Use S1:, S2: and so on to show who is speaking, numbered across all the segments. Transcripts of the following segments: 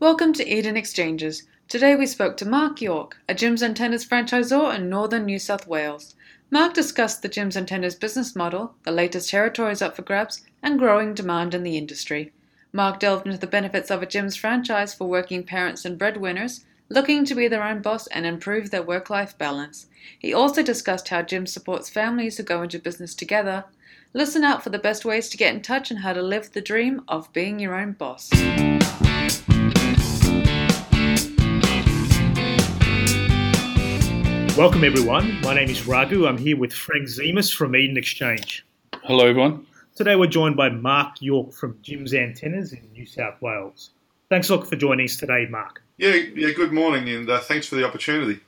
S1: Welcome to Eden Exchanges. Today we spoke to Mark York, a Jim's Antennas franchisor in northern New South Wales. Mark discussed the Jim's Antennas business model, the latest territories up for grabs, and growing demand in the industry. Mark delved into the benefits of a Jim's franchise for working parents and breadwinners looking to be their own boss and improve their work life balance. He also discussed how Gym supports families who go into business together. Listen out for the best ways to get in touch and how to live the dream of being your own boss.
S2: Welcome, everyone. My name is Raghu. I'm here with Frank Zemas from Eden Exchange.
S3: Hello, everyone.
S2: Today, we're joined by Mark York from Jim's Antennas in New South Wales. Thanks a lot for joining us today, Mark.
S3: Yeah, yeah. Good morning, and uh, thanks for the opportunity.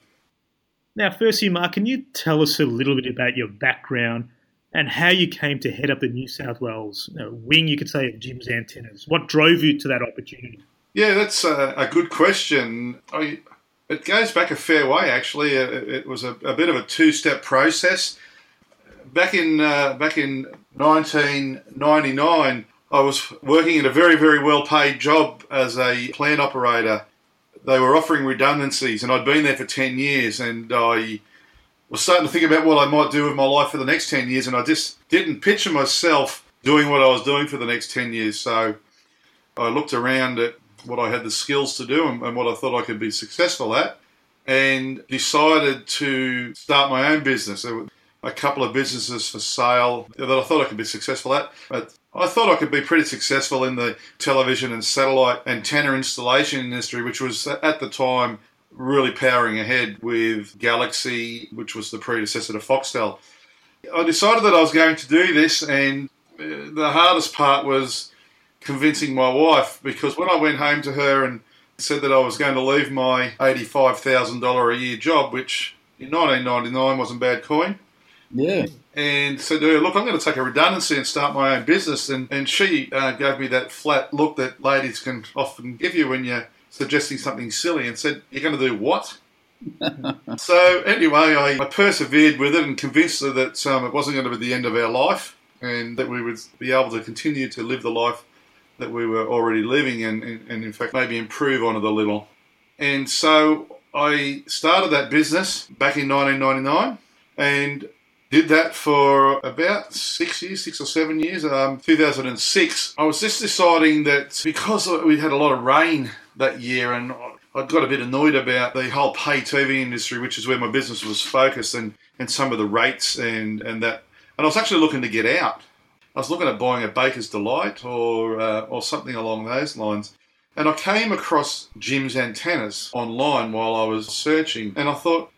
S2: Now, firstly, Mark, can you tell us a little bit about your background and how you came to head up the New South Wales you know, wing, you could say, of Jim's Antennas? What drove you to that opportunity?
S3: Yeah, that's a, a good question. I, it goes back a fair way, actually. It, it was a, a, bit of a two-step process. Back in uh, back in 1999, I was working in a very very well-paid job as a plant operator. They were offering redundancies, and I'd been there for 10 years, and I was starting to think about what I might do with my life for the next 10 years, and I just didn't picture myself doing what I was doing for the next 10 years. So I looked around at what I had the skills to do and, and what I thought I could be successful at, and decided to start my own business. There were a couple of businesses for sale that I thought I could be successful at, but I thought I could be pretty successful in the television and satellite antenna installation industry, which was at the time really powering ahead with Galaxy, which was the predecessor to Foxtel. I decided that I was going to do this, and uh, the hardest part was convincing my wife because when I went home to her and said that I was going to leave my $85,000 a year job, which in 1999 wasn't bad coin.
S4: Yeah.
S3: And said to her, Look, I'm going to take a redundancy and start my own business. And, and she uh, gave me that flat look that ladies can often give you when you're suggesting something silly and said, You're going to do what? so, anyway, I, I, persevered with it and convinced her that um, it wasn't going to be the end of our life and that we would be able to continue to live the life that we were already living and, and, in fact maybe improve on it a little. And so I started that business back in 1999 and did that for about six years, six or seven years. Um, 2006, I was just deciding that because we'd had a lot of rain that year and I got a bit annoyed about the whole pay TV industry, which is where my business was focused, and, and some of the rates and, and that. And I was actually looking to get out. I was looking at buying a Baker's Delight or uh, or something along those lines. And I came across Jim's Antennas online while I was searching, and I thought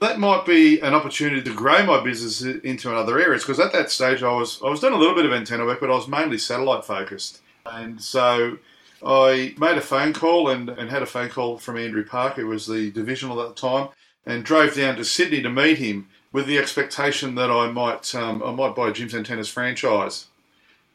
S3: that might be an opportunity to grow my business into another areas. Because at that stage, I was I was doing a little bit of antenna work, but I was mainly satellite focused. And so I made a phone call and, and had a phone call from Andrew Parker, who was the divisional at the time, and drove down to Sydney to meet him with the expectation that I might um, I might buy a Jim's Antennas franchise,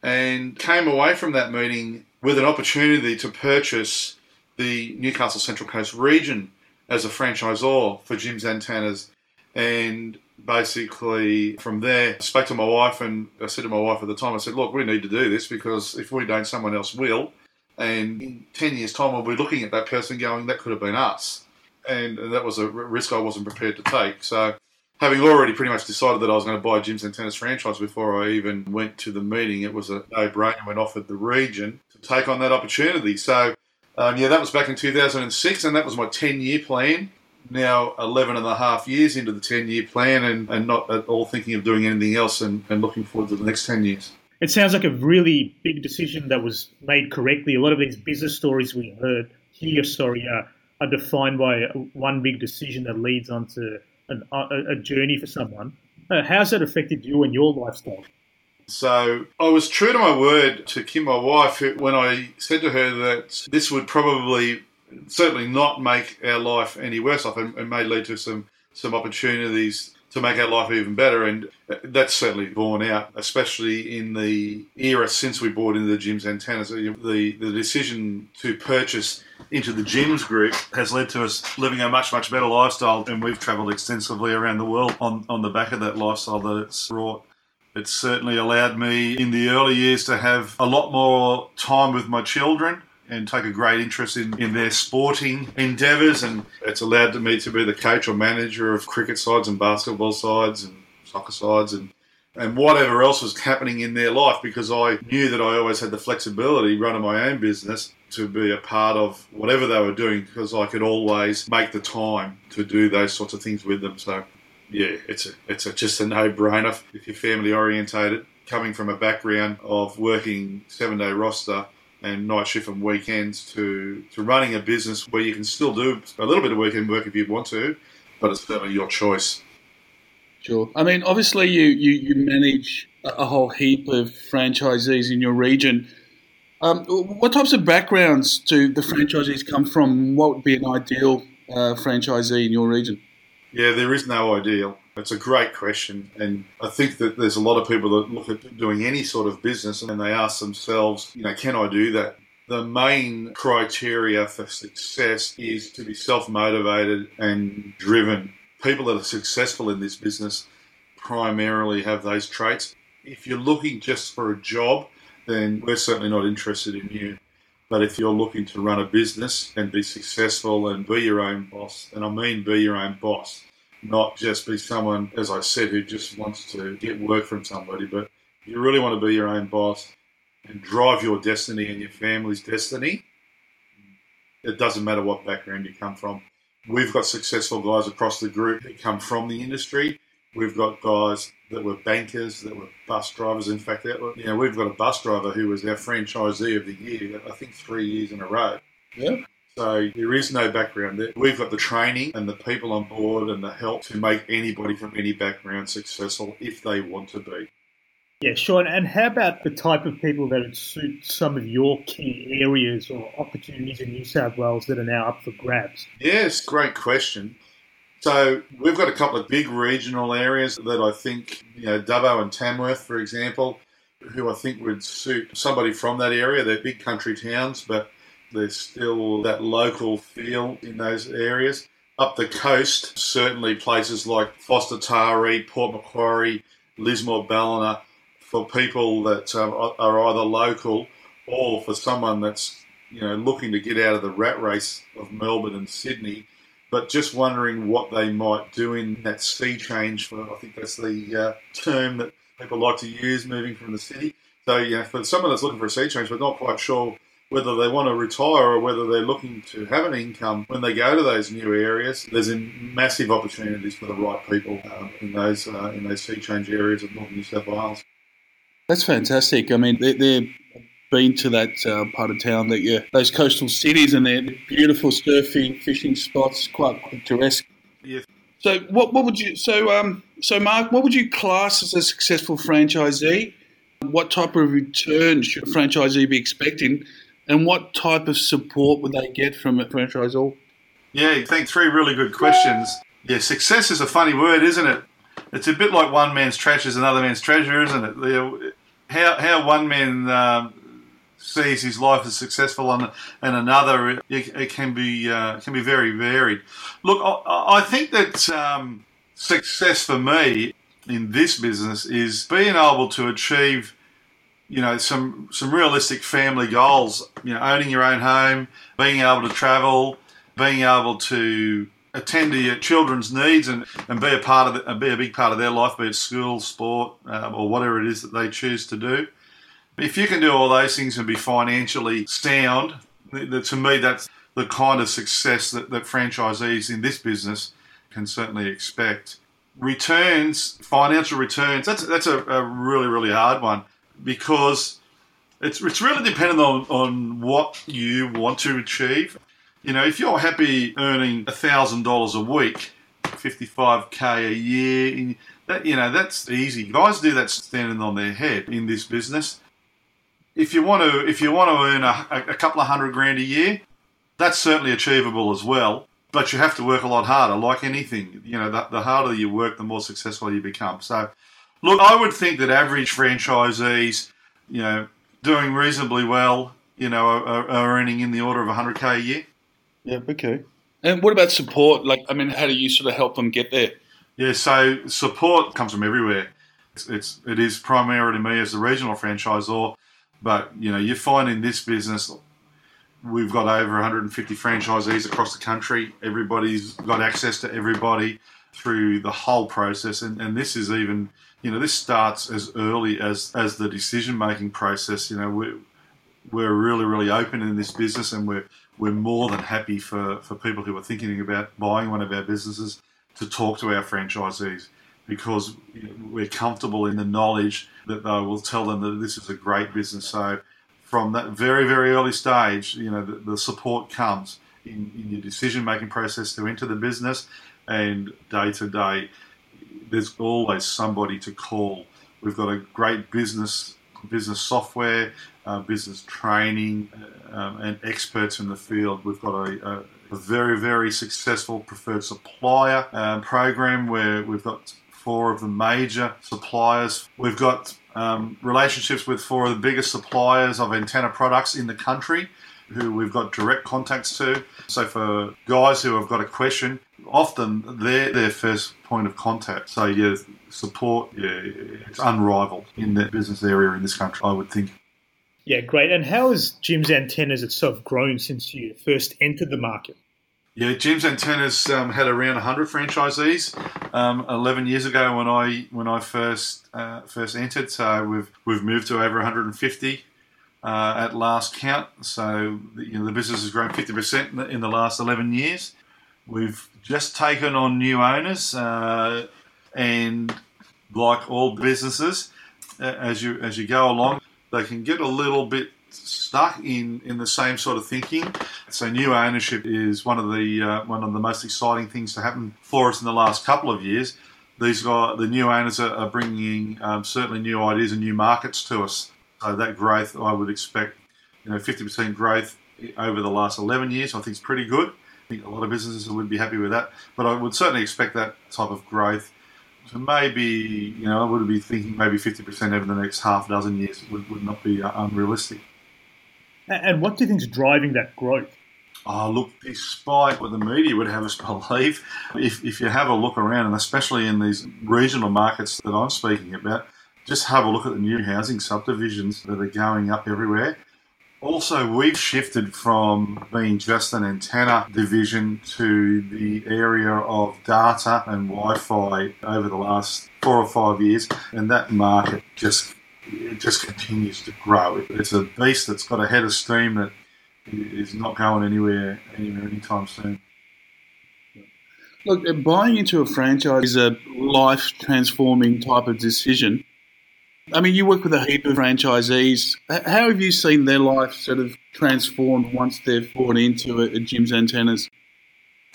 S3: and came away from that meeting with an opportunity to purchase the Newcastle Central Coast region as a franchisor for Jim's Antennas, and basically from there I spoke to my wife and I said to my wife at the time I said look we need to do this because if we don't someone else will. And in 10 years time we'll be looking at that person going that could have been us. And, and that was a risk I wasn't prepared to take. So having already pretty much decided that I was going to buy a Jim's Antennas franchise before I even went to the meeting, it was a no-brainer when offered the region to take on that opportunity. So, um, yeah, that was back in 2006, and that was my 10-year plan. Now, 11 and a half years into the 10-year plan and, and not at all thinking of doing anything else and, and looking forward to the next 10 years.
S2: It sounds like a really big decision that was made correctly. A lot of these business stories we heard, here, sorry, are, are defined by one big decision that leads on to an, a, a, journey for someone. Uh, how's that affected you and your lifestyle?
S3: So I was true to my word to Kim, my wife, when I said to her that this would probably, certainly not make our life any worse off, and, and may lead to some some opportunities to make our life even better. And that's certainly borne out, especially in the era since we bought into the Jim's Antennas. The, the decision to purchase into the Jim's group has led to us living a much, much better lifestyle. And we've travelled extensively around the world on, on the back of that lifestyle that it's brought. It's certainly allowed me in the early years to have a lot more time with my children and take a great interest in, in their sporting endeavours. And it's allowed me to be the coach or manager of cricket sides and basketball sides and soccer sides and and whatever else was happening in their life because I knew that I always had the flexibility running my own business to be a part of whatever they were doing because I could always make the time to do those sorts of things with them. So yeah, it's a, it's a, just a no-brainer if you're family orientated. Coming from a background of working seven-day roster and night shift and weekends to, to running a business where you can still do a little bit of weekend work if you want to, but it's certainly your choice.
S4: Sure. I mean, obviously, you, you, you manage a whole heap of franchisees in your region. Um, what types of backgrounds do the franchisees come from? What would be an ideal uh, franchisee in your region?
S3: Yeah, there is no ideal. It's a great question, and I think that there's a lot of people that look at doing any sort of business and they ask themselves, you know, can I do that? The main criteria for success is to be self motivated and driven people that are successful in this business primarily have those traits. If you're looking just for a job, then we're certainly not interested in you. But if you're looking to run a business and be successful and be your own boss, and I mean be your own boss, not just be someone, as I said, who just wants to get work from somebody, but you really want to be your own boss and drive your destiny and your family's destiny. It doesn't matter what background you come from. We've got successful guys across the group that come from the industry. We've got guys that were bankers, that were bus drivers. In fact, that, you know, we've got a bus driver who was our franchisee of the year, I think three years in a row.
S4: Yeah.
S3: So there is no background there. We've got the training and the people on board and the help to make anybody from any background successful if they want to be.
S2: Yeah, Sean. And how about the type of people that would suit some of your key areas or opportunities in New South Wales that are now up for grabs?
S3: Yes, great question. So we've got a couple of big regional areas that I think, you know, Dubbo and Tamworth, for example, who I think would suit somebody from that area. They're big country towns, but there's still that local feel in those areas. Up the coast, certainly places like Forster Taree, Port Macquarie, Lismore, Ballina, for people that um, are either local or for someone that's you know looking to get out of the rat race of Melbourne and Sydney, but just wondering what they might do in that sea change. For I think that's the uh, term that people like to use, moving from the city. So know, for someone that's looking for a sea change but not quite sure whether they want to retire or whether they're looking to have an income when they go to those new areas, there's massive opportunities for the right people um, in those uh, in those sea change areas of northern New South Wales.
S4: That's fantastic. I mean, they, they've been to that uh, part of town that you those coastal cities and they're beautiful surfing, fishing spots, quite picturesque.
S3: Yeah.
S4: So, what, what would you? So, um, so Mark, what would you class as a successful franchisee? What type of return should a franchisee be expecting, and what type of support would they get from a franchisor?
S3: Yeah, I think three really good questions. Yeah, success is a funny word, isn't it? It's a bit like one man's trash is another man's treasure, isn't it? how how one man um, sees his life as successful and, and another it, it can be uh, can be very varied. Look, I, I think that um, success for me in this business is being able to achieve you know some some realistic family goals. You know, owning your own home, being able to travel, being able to attend to your children's needs and, and be a part of it, be a big part of their life, be it school, sport, um, or whatever it is that they choose to do. If you can do all those things and be financially sound, to me, that's the kind of success that, that franchisees in this business can certainly expect. Returns, financial returns, that's, that's a, a really, really hard one because it's, it's really dependent on, on what you want to achieve. You know, if you're happy earning thousand dollars a week, fifty-five k a year, that you know that's easy. Guys do that standing on their head in this business. If you want to, if you want to earn a, a couple of hundred grand a year, that's certainly achievable as well. But you have to work a lot harder, like anything. You know, the, the harder you work, the more successful you become. So, look, I would think that average franchisees, you know, doing reasonably well, you know, are, are earning in the order of 100k a year.
S4: Yeah, okay. And what about support? Like, I mean, how do you sort of help them get there?
S3: Yeah, so support comes from everywhere. It's, it's it is primarily me as the regional franchisor, but you know, you find in this business, We've got over 150 franchisees across the country. Everybody's got access to everybody through the whole process, and, and this is even you know this starts as early as as the decision making process. You know we're we're really really open in this business, and we're we're more than happy for, for people who are thinking about buying one of our businesses to talk to our franchisees because we're comfortable in the knowledge that they will tell them that this is a great business. So from that very, very early stage, you know, the, the support comes in, in your decision making process to enter the business and day to day, there's always somebody to call. We've got a great business business software, uh, business training, um, and experts in the field. We've got a, a, a very, very successful preferred supplier um, program where we've got four of the major suppliers. We've got um, relationships with four of the biggest suppliers of antenna products in the country who we've got direct contacts to. So for guys who have got a question, often they're their first point of contact. So your support, yeah, it's unrivaled in that business area in this country, I would think.
S2: Yeah, great. And how has Jim's Antennas itself grown since you first entered the market?
S3: Yeah, Jim's Antennas um, had around 100 franchisees um, 11 years ago when I when I first uh, first entered. So we've we've moved to over 150 uh, at last count. So you know, the business has grown 50% in the, in the, last 11 years. We've just taken on new owners, uh, and like all businesses, as you as you go along, they can get a little bit stuck in, in the same sort of thinking. So new ownership is one of the uh, one of the most exciting things to happen for us in the last couple of years. These guys, the new owners are, are bringing um, certainly new ideas and new markets to us. So that growth, I would expect, you know, 50% growth over the last 11 years. I think is pretty good. I think a lot of businesses would be happy with that. But I would certainly expect that type of growth to maybe, you know, I would be thinking maybe 50% over the next half dozen years would, would not be uh, unrealistic.
S2: And what do you think is driving that growth?
S3: Oh, look, despite what the media would have us believe, if, if you have a look around, and especially in these regional markets that I'm speaking about, just have a look at the new housing subdivisions that are going up everywhere. Also, we've shifted from being just an antenna division to the area of data and Wi Fi over the last four or five years, and that market just it just continues to grow. It's a beast that's got a head of steam that is not going anywhere anywhere anytime soon.
S4: Look, buying into a franchise is a life transforming type of decision. I mean, you work with a heap of franchisees. How have you seen their life sort of transformed once they've bought into a, a Jim's antennas?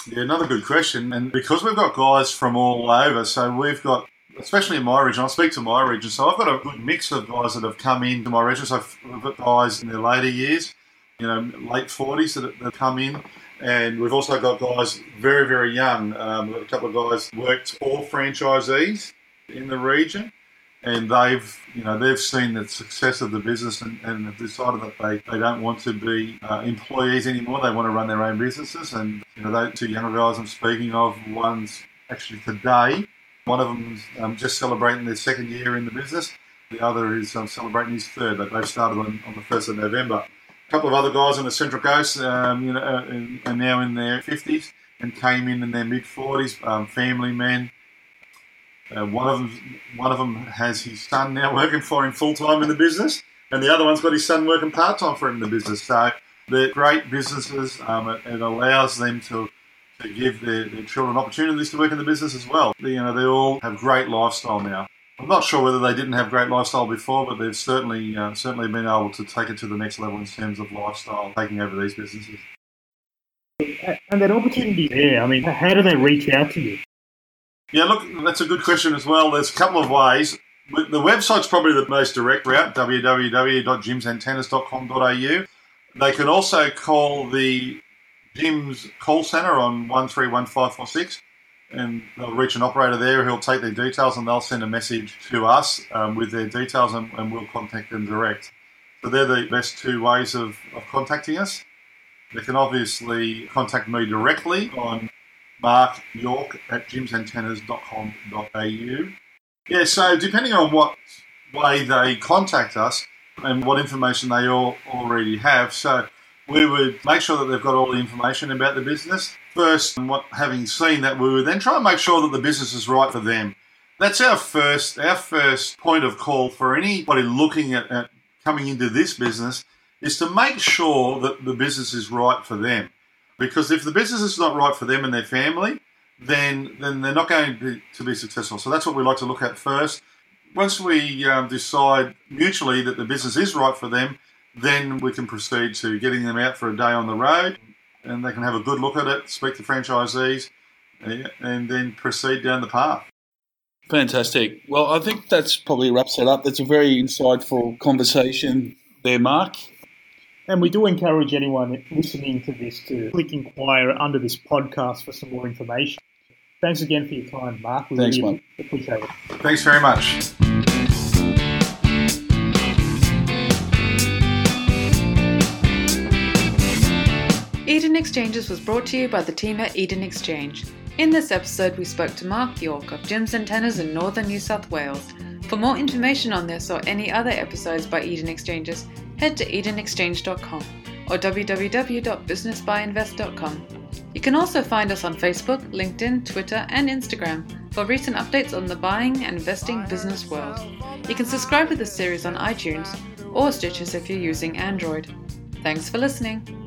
S3: Yeah, another good question. And because we've got guys from all over, so we've got especially in my region, I'll speak to my region. So I've got a good mix of guys that have come into my region. So I've got guys in their later years, you know, late 40s that have come in. And we've also got guys very, very young. Um, we've got a couple of guys worked for franchisees in the region. And they've, you know, they've seen the success of the business and, and have decided that they, they don't want to be uh, employees anymore. They want to run their own businesses. And, you know, those two younger guys I'm speaking of, one's actually today one of them's um, just celebrating their second year in the business. The other is um, celebrating his third. They both started on, on the 1st of November. A couple of other guys on the Central Coast um, you know, uh, are now in their 50s and came in in their mid 40s, um, family men. Uh, one of them, one of them has his son now working for him full time in the business, and the other one's got his son working part time for him in the business. So they're great businesses. Um, it, it allows them to to give their, their children opportunities to work in the business as well. You know, they all have great lifestyle now. I'm not sure whether they didn't have great lifestyle before, but they've certainly uh, certainly been able to take it to the next level in terms of lifestyle, taking over these businesses.
S2: And that opportunity there, I mean, how do they reach out to you?
S3: Yeah, look, that's a good question as well. There's a couple of ways. The website's probably the most direct route, www.jimsantennas.com.au. They can also call the Jim's call centre on 131546 and they'll reach an operator there who'll take their details and they'll send a message to us um, with their details and, and, we'll contact them direct. So they're the best two ways of, of contacting us. They can obviously contact me directly on Mark York at jimsantennas.com.au. Yeah, so depending on what way they contact us and what information they all already have, so we would make sure that they've got all the information about the business. First, what, having seen that, we would then try and make sure that the business is right for them. That's our first our first point of call for anybody looking at, at coming into this business is to make sure that the business is right for them. Because if the business is not right for them and their family, then then they're not going to be, to be successful. So that's what we like to look at first. Once we um, decide mutually that the business is right for them, then we can proceed to getting them out for a day on the road, and they can have a good look at it, speak to franchisees, and then proceed down the path.
S4: Fantastic. Well, I think that's probably wraps it up. That's a very insightful conversation there, Mark.
S2: And we do encourage anyone listening to this to click inquire under this podcast for some more information. Thanks again for your time, Mark. We
S4: Thanks,
S2: really
S4: Mark.
S2: appreciate it.
S3: Thanks very much.
S1: Eden Exchanges was brought to you by the team at Eden Exchange. In this episode, we spoke to Mark York of Jim's Antennas in northern New South Wales. For more information on this or any other episodes by Eden Exchanges, head to edenexchange.com or www.businessbuyinvest.com. You can also find us on Facebook, LinkedIn, Twitter, and Instagram for recent updates on the buying and investing business world. You can subscribe to this series on iTunes or Stitcher if you're using Android. Thanks for listening.